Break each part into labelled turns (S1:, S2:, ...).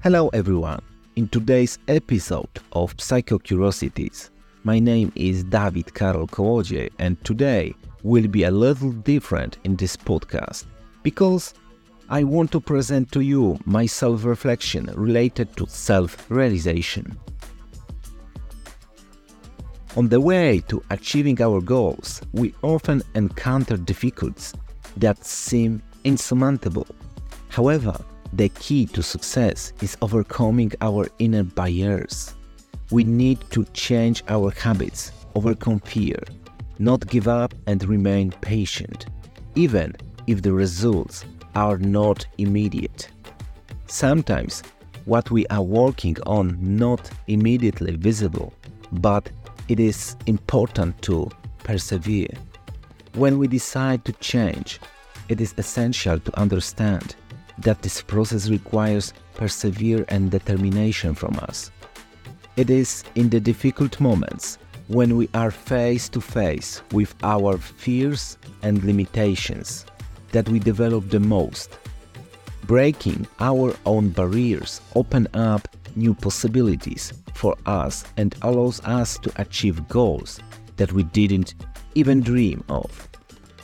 S1: Hello everyone. In today's episode of Psycho Curiosities, my name is David Karol Kołodziej and today will be a little different in this podcast because I want to present to you my self-reflection related to self-realization. On the way to achieving our goals, we often encounter difficulties that seem insurmountable. However, the key to success is overcoming our inner barriers. We need to change our habits, overcome fear, not give up, and remain patient, even if the results are not immediate. Sometimes what we are working on not immediately visible, but it is important to persevere. When we decide to change, it is essential to understand that this process requires persevere and determination from us. It is in the difficult moments when we are face to face with our fears and limitations that we develop the most. Breaking our own barriers open up new possibilities for us and allows us to achieve goals that we didn't even dream of.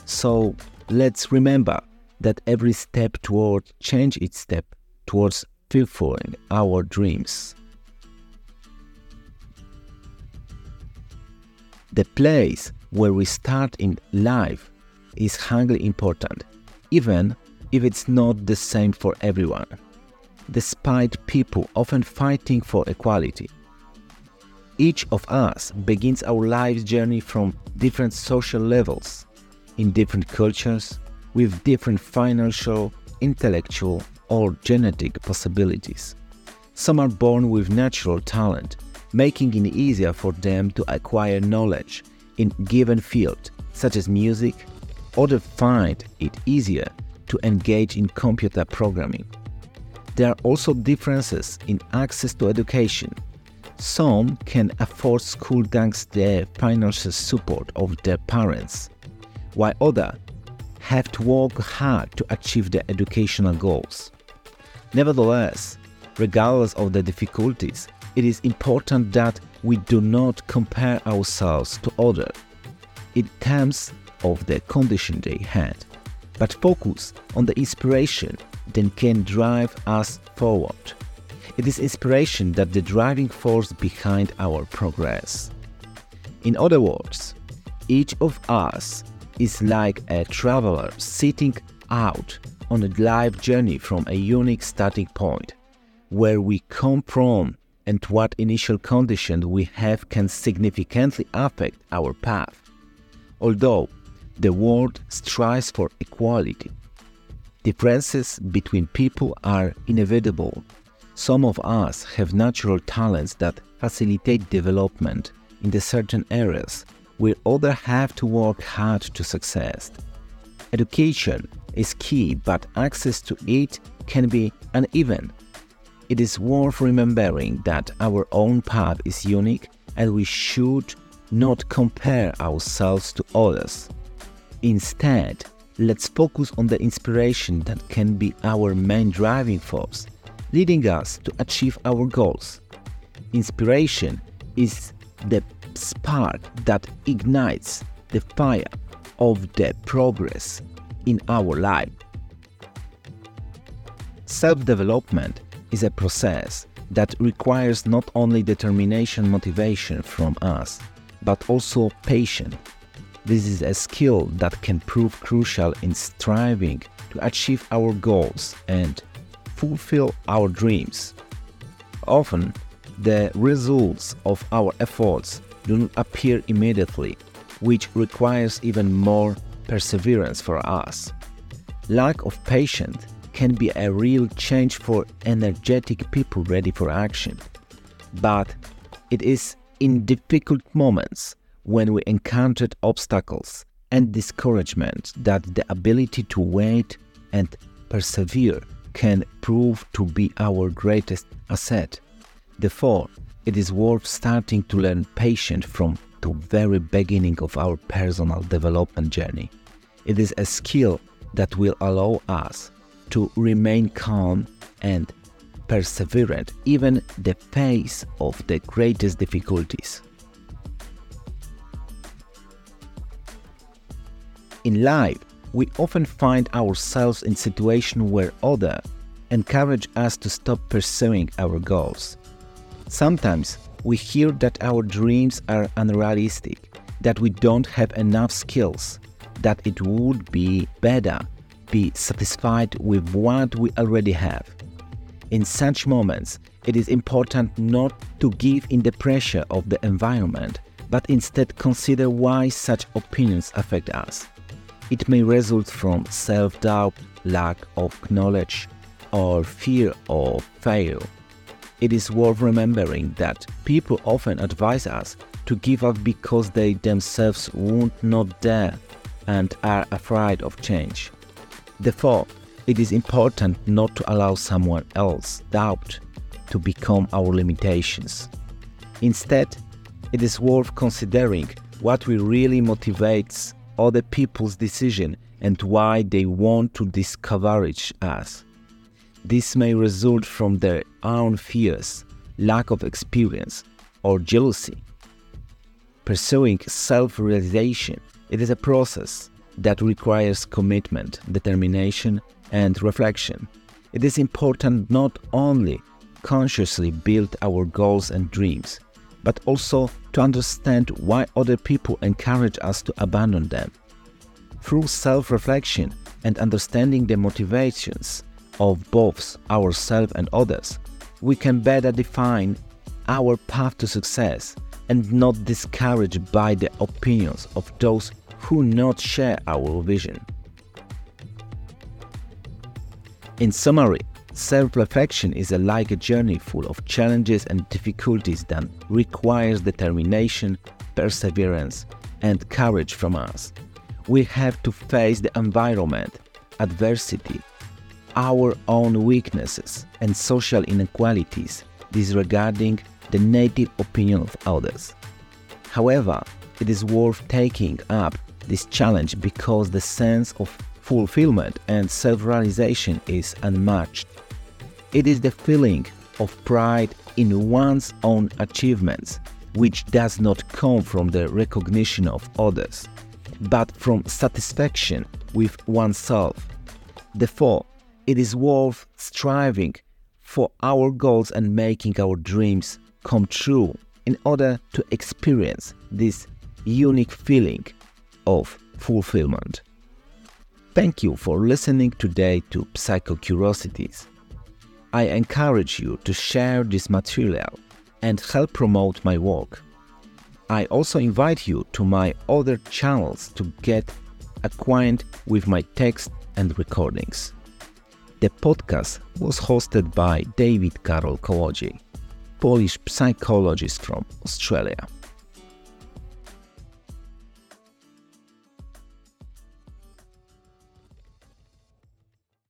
S1: So let's remember that every step toward change its step towards fulfilling our dreams. The place where we start in life is highly important, even if it's not the same for everyone, despite people often fighting for equality. Each of us begins our life's journey from different social levels, in different cultures, with different financial, intellectual, or genetic possibilities. Some are born with natural talent, making it easier for them to acquire knowledge in given field, such as music. Others find it easier to engage in computer programming. There are also differences in access to education. Some can afford school thanks to the financial support of their parents, while others have to work hard to achieve their educational goals. Nevertheless, regardless of the difficulties, it is important that we do not compare ourselves to others in terms of the condition they had, but focus on the inspiration that can drive us forward. It is inspiration that the driving force behind our progress. In other words, each of us is like a traveler sitting out on a life journey from a unique starting point. Where we come from and what initial conditions we have can significantly affect our path. Although the world strives for equality, differences between people are inevitable. Some of us have natural talents that facilitate development in the certain areas we other have to work hard to success. Education is key, but access to it can be uneven. It is worth remembering that our own path is unique and we should not compare ourselves to others. Instead, let's focus on the inspiration that can be our main driving force, leading us to achieve our goals. Inspiration is the spark that ignites the fire of the progress in our life. Self development is a process that requires not only determination motivation from us, but also patience. This is a skill that can prove crucial in striving to achieve our goals and fulfill our dreams. Often, the results of our efforts do not appear immediately, which requires even more perseverance for us. Lack of patience can be a real change for energetic people ready for action. But it is in difficult moments when we encountered obstacles and discouragement that the ability to wait and persevere can prove to be our greatest asset. Therefore, it is worth starting to learn patience from the very beginning of our personal development journey. It is a skill that will allow us to remain calm and perseverant even the face of the greatest difficulties. In life, we often find ourselves in situations where others encourage us to stop pursuing our goals. Sometimes we hear that our dreams are unrealistic, that we don't have enough skills, that it would be better be satisfied with what we already have. In such moments, it is important not to give in the pressure of the environment, but instead consider why such opinions affect us. It may result from self doubt, lack of knowledge, or fear of failure. It is worth remembering that people often advise us to give up because they themselves would not not dare and are afraid of change. Therefore, it is important not to allow someone else's doubt to become our limitations. Instead, it is worth considering what really motivates other people's decision and why they want to discourage us. This may result from their own fears, lack of experience, or jealousy. Pursuing self realization it is a process that requires commitment, determination, and reflection. It is important not only consciously build our goals and dreams, but also to understand why other people encourage us to abandon them. Through self reflection and understanding the motivations of both ourselves and others, we can better define our path to success and not discouraged by the opinions of those who not share our vision. In summary, self-reflection is a like a journey full of challenges and difficulties that requires determination, perseverance, and courage from us. We have to face the environment, adversity, our own weaknesses, and social inequalities, disregarding the native opinion of others. However, it is worth taking up this challenge because the sense of fulfillment and self realization is unmatched. It is the feeling of pride in one's own achievements, which does not come from the recognition of others, but from satisfaction with oneself. Therefore, it is worth striving for our goals and making our dreams come true in order to experience this unique feeling of fulfillment. Thank you for listening today to Psycho Curiosities. I encourage you to share this material and help promote my work. I also invite you to my other channels to get acquainted with my text and recordings. The podcast was hosted by David Karol Kołodziej, Polish psychologist from Australia.